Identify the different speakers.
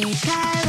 Speaker 1: because